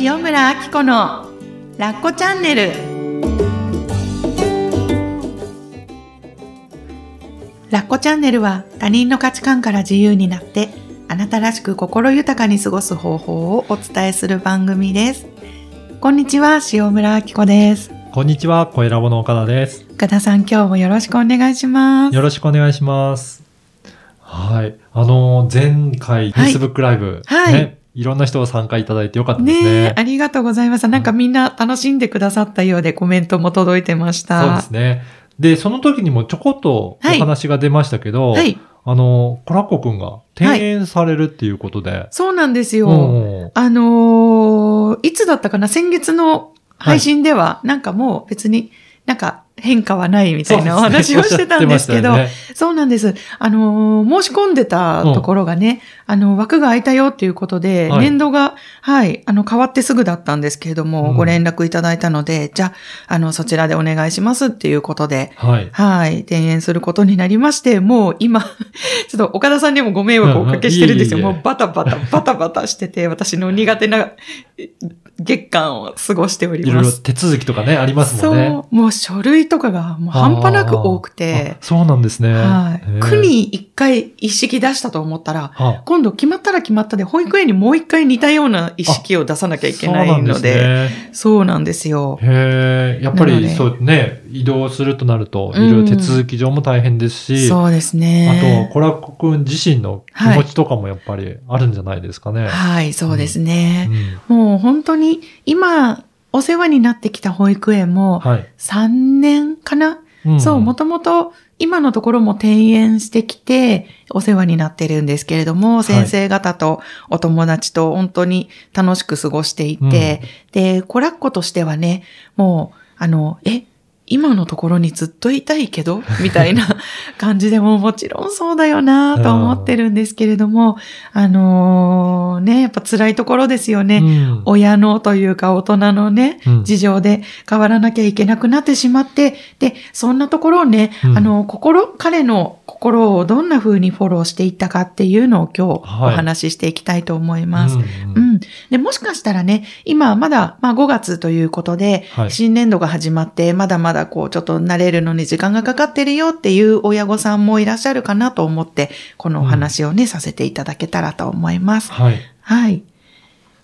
塩村あき子のラッコチャンネル。ラッコチャンネルは他人の価値観から自由になってあなたらしく心豊かに過ごす方法をお伝えする番組です。こんにちは塩村あき子です。こんにちは、小ラボの岡田です。岡田さん今日もよろしくお願いします。よろしくお願いします。はい。あの、前回、はい。Facebook ライブ、はい。ね、いろんな人が参加いただいてよかったですね。えね。ありがとうございます。なんかみんな楽しんでくださったようでコメントも届いてました。そうですね。で、その時にもちょこっとおはい話が出ましたけど、はい。あの、コラッコくんが転園されるっていうことで、そうなんですよ、うん。あのーいつだったかな？先月の配信では、なんかもう別になんか変化はないみたいなお話をしてたんですけど、おっしゃってましたよねそうなんです。あのー申し込んでたところがね、あの、枠が空いたよっていうことで、はい年度が、はい、あの、変わってすぐだったんですけれども、うんご連絡いただいたので、じゃあ、あの、そちらでお願いしますっていうことで、はい。はい、転園することになりまして、もう今、ちょっと岡田さんにもご迷惑をおかけしてるんですよ。もうバタバタ、バタバタしてて、私の苦手なえ月間を過ごしておりいろいろます。手続きとかね、ありますもんね。そう、もう書類とかがもう半端なく多くてあ、そうなんですね。はい区に一回一式出したと思ったら、あ今度決まったら決まったで、保育園にもう一回似たような一式を出さなきゃいけないので、そうなんですよ。へえ、やっぱりそうね、移動するとなると、うんいろいろ手続き上も大変ですし、そうですあね。と、コラッコくん自身の気持ちとかもやっぱりあるんじゃないですかね。はい、そうですね。うんもう本当に今お世話になってきた保育園もはい。3年かな、んそう、もともと今のところも転園してきてお世話になってるんですけれども、い。先生方とお友達と本当に楽しく過ごしていて、で、コラッコとしてはね、もう、あの、え、今のところにずっといたいけど みたいな 感じでももちろんそうだよなと思ってるんですけれども、あのーね、やっぱ辛いところですよね。うん。親のというか大人のね、うん。事情で変わらなきゃいけなくなってしまって、で、そんなところをね、うん。あの、心、彼の心をどんな風にフォローしていったかっていうのを今日おはい。話ししていきたいと思います。ううんん。で、もしかしたらね、今まだ、まあ5月ということで、はい。新年度が始まって、まだまだこう、ちょっと慣れるのに時間がかかってるよっていう親御さんもいらっしゃるかなと思って、このお話をね、させていただけたらと思います。はい。はい。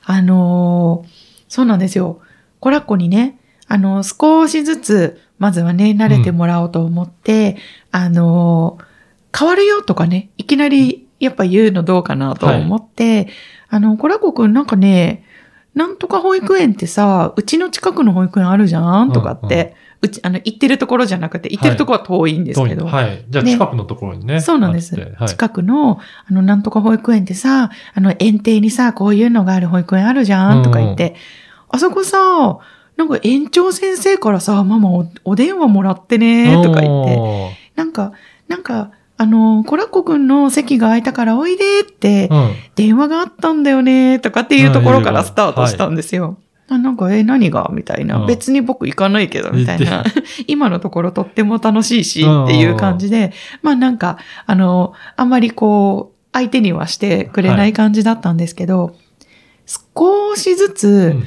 あのーそうなんですよ。コラッコにね、あの、少しずつ、まずはね、慣れてもらおうと思って、あのー変わるよとかね、いきなりやっぱ言うのどうかなと思って、あの、コラッコくんなんかね、なんとか保育園ってさ、うちの近くの保育園あるじゃんとかって、うち、あの、行ってるところじゃなくて、行ってるところは遠いんですけど、はい。じゃあね近くのところにね。そうなんです。はい。近くの、あの、なんとか保育園ってさ、あの、園庭にさ、こういうのがある保育園あるじゃんとか言って、あそこさ、なんか園長先生からさ、ママおお電話もらってね、とか言って、て。なんか、なんか、あの、コラッコくんの席が空いたからおいでってう、ん。電話があったんだよね、とかっていうところからスタートしたんですよ。あなんか、え、何が？みたいな。うん。別に僕行かないけど、みたい言な。今のところとっても楽しいし、うんっていう感じで、まあなんか、あの、あんまりこう、相手にはしてくれない感じだったんですけど、少しずつ、うん。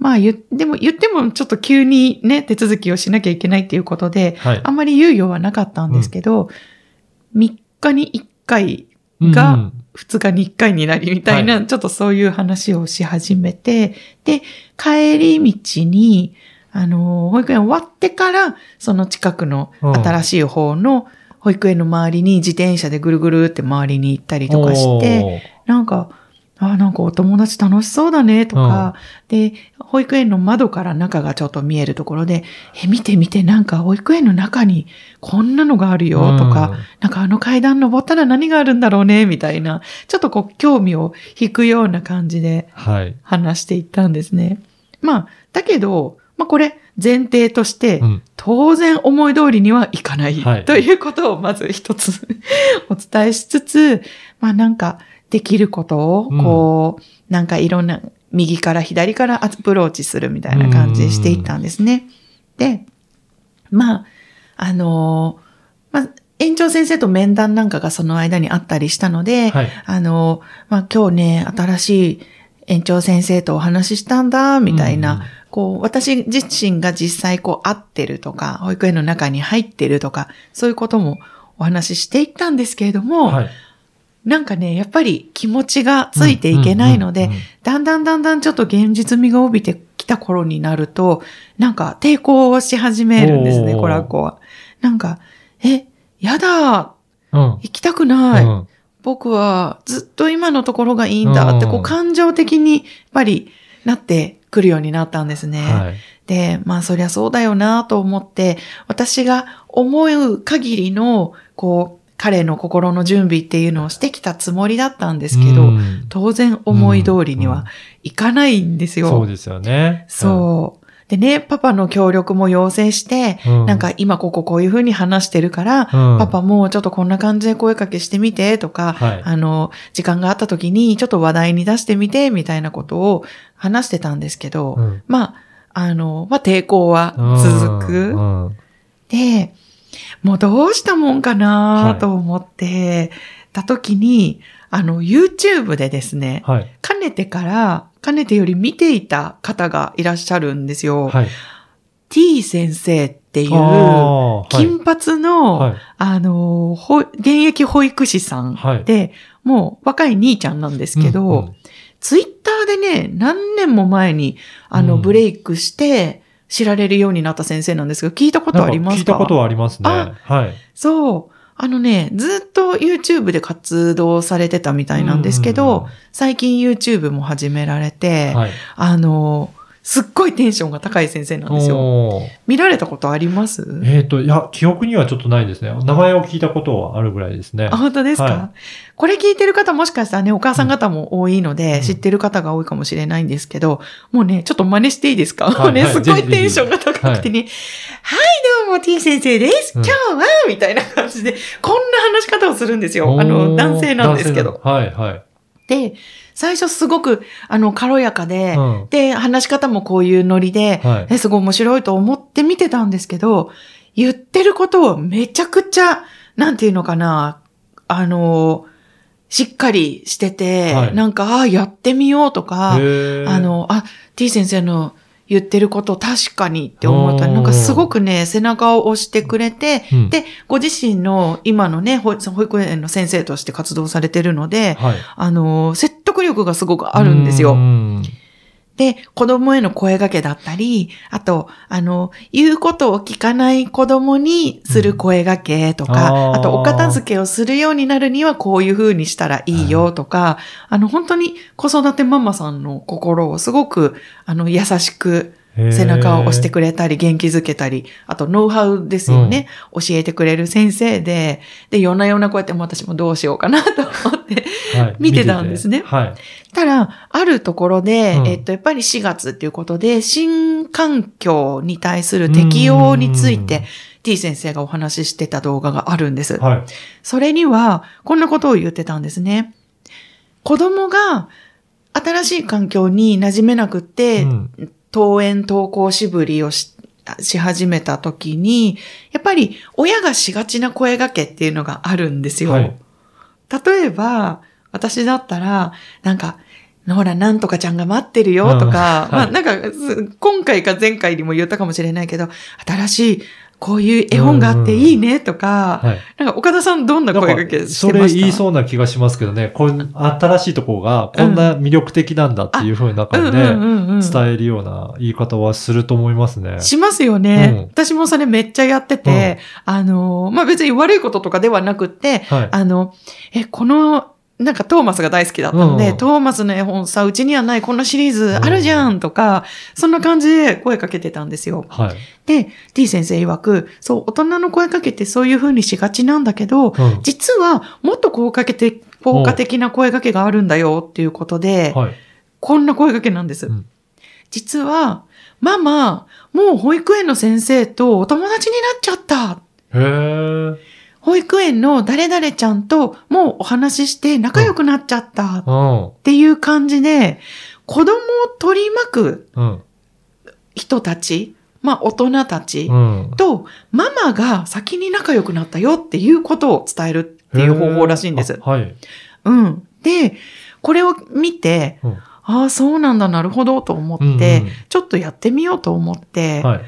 まあ言っ、でも言ってもちょっと急にね、手続きをしなきゃいけないっていうことで、はい。あんまり猶予はなかったんですけど、3日に1回うんがうん。2日に1回になりみたいな、はちょっとそういう話をし始めて、で、帰り道に、あの、保育園終わってから、その近くのうん。新しい方の保育園の周りに自転車でぐるぐるって周りに行ったりとかして、なんか、あなんかお友達楽しそうだねとか、で、保育園の窓から中がちょっと見えるところで、え、見て見て、なんか保育園の中にこんなのがあるよとか、うんなんかあの階段登ったら何があるんだろうねみたいな、ちょっとこう興味を引くような感じではい。話していったんですね。まあ、だけど、まあこれ前提として、うん。当然思い通りにはいかない、はい。ということをまず一つ お伝えしつつ、まあなんかできることを、こう、なんかいろんな右から左からアプローチするみたいな感じでしていったんですね。で、まあ、あのーまあ、園長先生と面談なんかがその間にあったりしたので、はい。あのーまあ、今日ね、新しい園長先生とお話ししたんだ、みたいな、こう、私自身が実際こう会ってるとか、保育園の中に入ってるとか、そういうこともお話ししていったんですけれども、はい。なんかね、やっぱり気持ちがついていけないので、だんだんだんだんちょっと現実味が帯びてきた頃になると、なんか抵抗をし始めるんですね、コラコは。なんか、え、やだ、うん。行きたくない。うん僕はずっと今のところがいいんだって、うんこう感情的にやっぱりなってくるようになったんですね。はい。で、まあそりゃそうだよなと思って、私が思う限りの、こう、彼の心の準備っていうのをしてきたつもりだったんですけど、うん当然思い通りにはいかないんですよ。そうですよね。そう。でね、パパの協力も要請して、うんなんか今こここういう風に話してるから、うんパパもちょっとこんな感じで声かけしてみてとか、はいあの、時間があった時にちょっと話題に出してみてみたいなことを話してたんですけど、うんまあ、あの、まあ抵抗は続く。うんうんで、もうどうしたもんかなと思ってた時に、あの、YouTube でですね、はい。かねてから、かねてより見ていた方がいらっしゃるんですよ。はい。T 先生っていう、金髪の、はい。あの、ほ現役保育士さんはいで、もう若い兄ちゃんなんですけど、うんうんツイッターでね、何年も前に、あの、うんブレイクして知られるようになった先生なんですけど、聞いたことありますか？聞いたことはありますね。あはい。そう。あのね、ずっと YouTube で活動されてたみたいなんですけど、最近 YouTube も始められて、はい。あの、すっごいテンションが高い先生なんですよ。見られたことあります？えっ、と、いや、記憶にはちょっとないですね。名前を聞いたことはあるぐらいですね。あ、本当ですか、はこれ聞いてる方もしかしたらね、お母さん方も多いので、うん知ってる方が多いかもしれないんですけど、もうね、ちょっと真似していいですか、はいね、はいすごいテンションが高くてね、はい、どうも T 先生です。うん今日は、みたいな感じで、こんな話し方をするんですよ。あの、男性なんですけど。。はい、はい。で、最初すごく、あの、軽やかで、うん。で、話し方もこういうノリで、はい。えすごい面白いと思って見てたんですけど、言ってることをめちゃくちゃ、なんていうのかな、あの、しっかりしてて、はい。なんか、ああ、やってみようとか、あ、の、あ、T 先生の言ってること確かにって思ったなんかすごくね、背中を押してくれて、うんで、ご自身の今のね、保保育園の先生として活動されてるので、はい。あの、説得力がすごくあるんですよう。んで、子供への声掛けだったり、あと、あの、言うことを聞かない子供にする声掛けとか、うん。あー。あと、お片付けをするようになるにはこういう風にしたらいいよとか、あの、本当に子育てママさんの心をすごく、あの、優しく背中を押してくれたり、元気づけたり、あと、ノウハウですよね。教えてくれる先生で、で、夜な夜なこうやって私もどうしようかなと思って、はい 見てたんですね見ててはい。たら、あるところで、うんえっと、やっぱり4月っていうことで、新環境に対する適応についてうん T 先生がお話ししてた動画があるんです。はい。それには、こんなことを言ってたんですね。子供が新しい環境に馴染めなくって、うん登園登校しぶりをしし始めた時に、やっぱり親がしがちな声掛けっていうのがあるんですよ。はい。例えば、私だったら、なんか、ほら、なんとかちゃんが待ってるよとか、うん。はい。まあなんか、す今回か前回にも言ったかもしれないけど、新しい、こういう絵本があっていいねとか、はい。なんか岡田さんどんな声掛けしてました？それ言いそうな気がしますけどね、こう新しいところがこんな魅力的なんだっていうふうに中で伝えるような言い方はすると思いますね。しますよね、うん私もそれめっちゃやってて、あの、まあ、別に悪いこととかではなくって、はい。あの、え、この、なんかトーマスが大好きだったので、うんトーマスの絵本さ、うちにはないこんなシリーズあるじゃんとか、そんな感じで声かけてたんですよ。はい。で、T 先生曰く、そう、大人の声かけってそういう風にしがちなんだけど、うん実はもっと効果的効果的な声かけがあるんだよっていうことで、はい。こんな声かけなんです。うん実は、ママ、もう保育園の先生とお友達になっちゃった。へー。保育園の誰々ちゃんともうお話しして仲良くなっちゃったうん。っていう感じで、子供を取り巻くうん。人たち、まあ大人たちうん。とママが先に仲良くなったよっていうことを伝えるっていう方法らしいんですはい。うん。で、これを見て、うんああ、そうなんだ、なるほど、と思って、うんうんちょっとやってみようと思って、はい。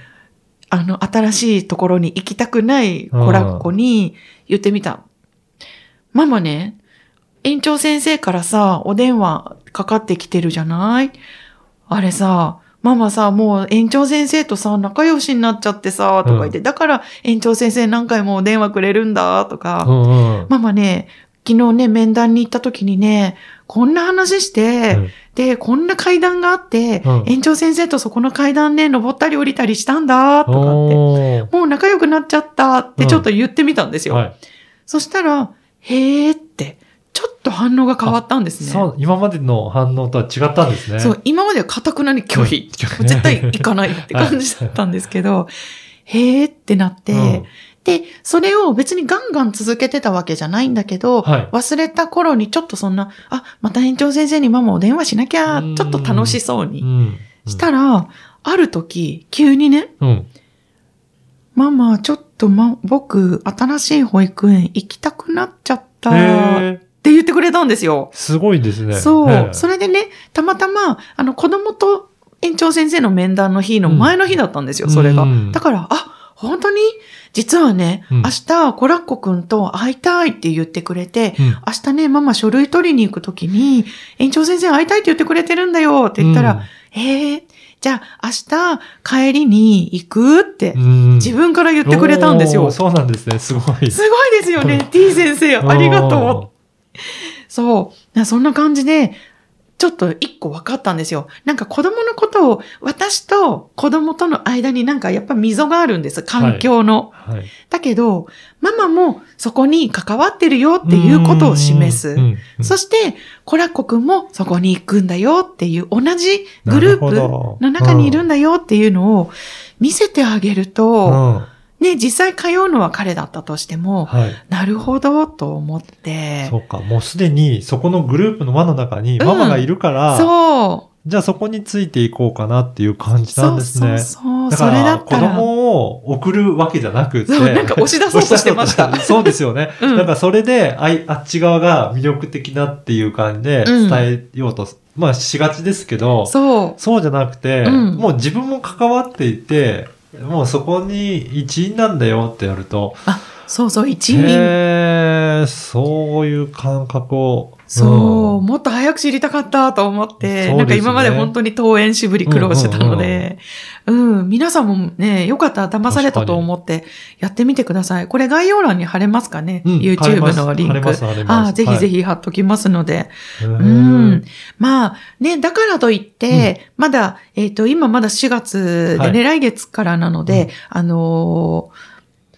あの、新しいところに行きたくない子らっ子に言ってみた。ママね、園長先生からさ、お電話かかってきてるじゃない？あれさ、ママさ、もう園長先生とさ、仲良しになっちゃってさ、とか言って、だから園長先生何回もお電話くれるんだ、とか。うんうん。ママね、昨日ね、面談に行った時にね、こんな話して、うんで、こんな階段があって、うん園長先生とそこの階段ね、登ったり降りたりしたんだ、とかって。もう仲良くなっちゃったってちょっと言ってみたんですよ。はい。そしたら、へーって、ちょっと反応が変わったんですね。そう、今までの反応とは違ったんですね。そう、今までは堅くなに拒否。絶対行かないって感じだったんですけど、へーってなって、うんで、それを別にガンガン続けてたわけじゃないんだけど、はい忘れた頃にちょっとそんな、あ、また園長先生にママお電話しなきゃ、うんちょっと楽しそううに。ん。したら、ある時、急にね、うん。ママ、ちょっとま、僕、新しい保育園行きたくなっちゃった。っ。て言ってくれたんですよ。すごいですね。そう。それでね、たまたま、あの、子供と園長先生の面談の日の前の日だったんですよ、うんそれが。うんだから、あ、本当に？実はね、うん明日、コラッコくんと会いたいって言ってくれて、うん明日ね、ママ書類取りに行くときに、園長先生会いたいって言ってくれてるんだよって言ったら、ええじゃあ明日帰りに行くってう、ん自分から言ってくれたんですよ。そうなんですね。すごい。すごいですよね。T 先生、ありがとう。そう。そんな感じで、ちょっと一個分かったんですよ。なんか子供のことを、私と子供との間になんかやっぱ溝があるんです。環境の。う。はい。だけど、ママもそこに関わってるよっていうことを示す。そして、コラッコくんもそこに行くんだよっていう、同じグループの中にいるんだよっていうのを見せてあげると、うんね、実際通うのは彼だったとしても、はい。なるほどと思って。そうか。もうすでにそこのグループの輪の中にうんママがいるから、そう。じゃあそこについていこうかなっていう感じなんですね。そうそうそう。だからそれだった子ら。供を送るわけじゃなくて。なんか押し出そうとしてました押し出そうですよね。うんなんかそれであい、あっち側が魅力的なっていう感じで伝えようと、まあしがちですけど、そう。そうじゃなくて、うんもう自分も関わっていて、もうそこに一員なんだよってやると、そうそう、一人。へーそういう感覚を。そう、ん。もっと早く知りたかったと思って、ね。なんか今まで本当に登園しぶり苦労してたので、うん皆さんもね、よかったら騙されたと思ってやってみてください。これ概要欄に貼れますかね、うん ?YouTube のリンク。ああ、ぜひぜひ貼っときますので。ううん。ん。まあ、ね、だからといって、まだ、えっ、と、今まだ4月でね、は来月からなので、うん。あのー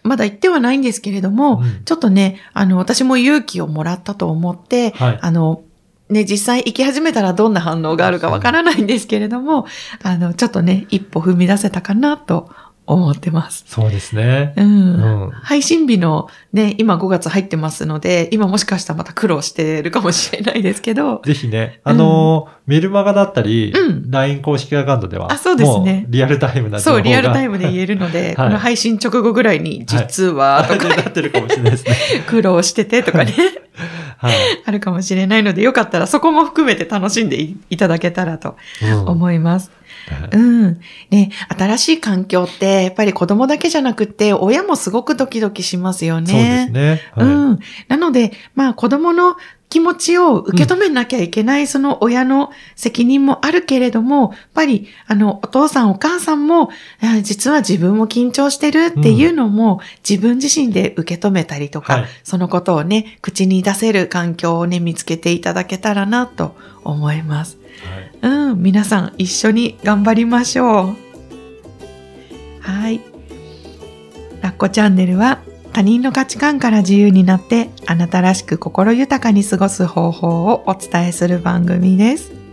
まだ行ってはないんですけれども、うんちょっとね、あの、私も勇気をもらったと思って、はい。あの、ね、実際行き始めたらどんな反応があるかわからないんですけれども、あの、ちょっとね、一歩踏み出せたかなと思ってます。そうですね。うん。うん配信日のね、今5月入ってますので、今もしかしたらまた苦労してるかもしれないですけど、ぜひね、あのーメルマガだったり、うん LINE 公式アカウントでは、あそうですねリアルタイムな情報がそう、リアルタイムで言えるので、はいこの配信直後ぐらいに、実は、とか、なってるかもしれないですね。苦労しててとかね、はい。あるかもしれないので、よかったらそこも含めて楽しんでいいただけたらとうん思います。ねうん。ね、新しい環境って、やっぱり子供だけじゃなくって、親もすごくドキドキしますよね。そうですね。うはいん。なので、まあ子供の気持ちを受け止めなきゃいけない、その親の責任もあるけれども、やっぱり、あの、お父さんお母さんも、あ実は自分も緊張してるっていうのも、自分自身で受け止めたりとか、はいそのことをね、口に出せる環境をね、見つけていただけたらなと思います。うん、皆さん一緒に頑張りましょう。はい。ラッコチャンネルは他人の価値観から自由になってあなたらしく心豊かに過ごす方法をお伝えする番組です。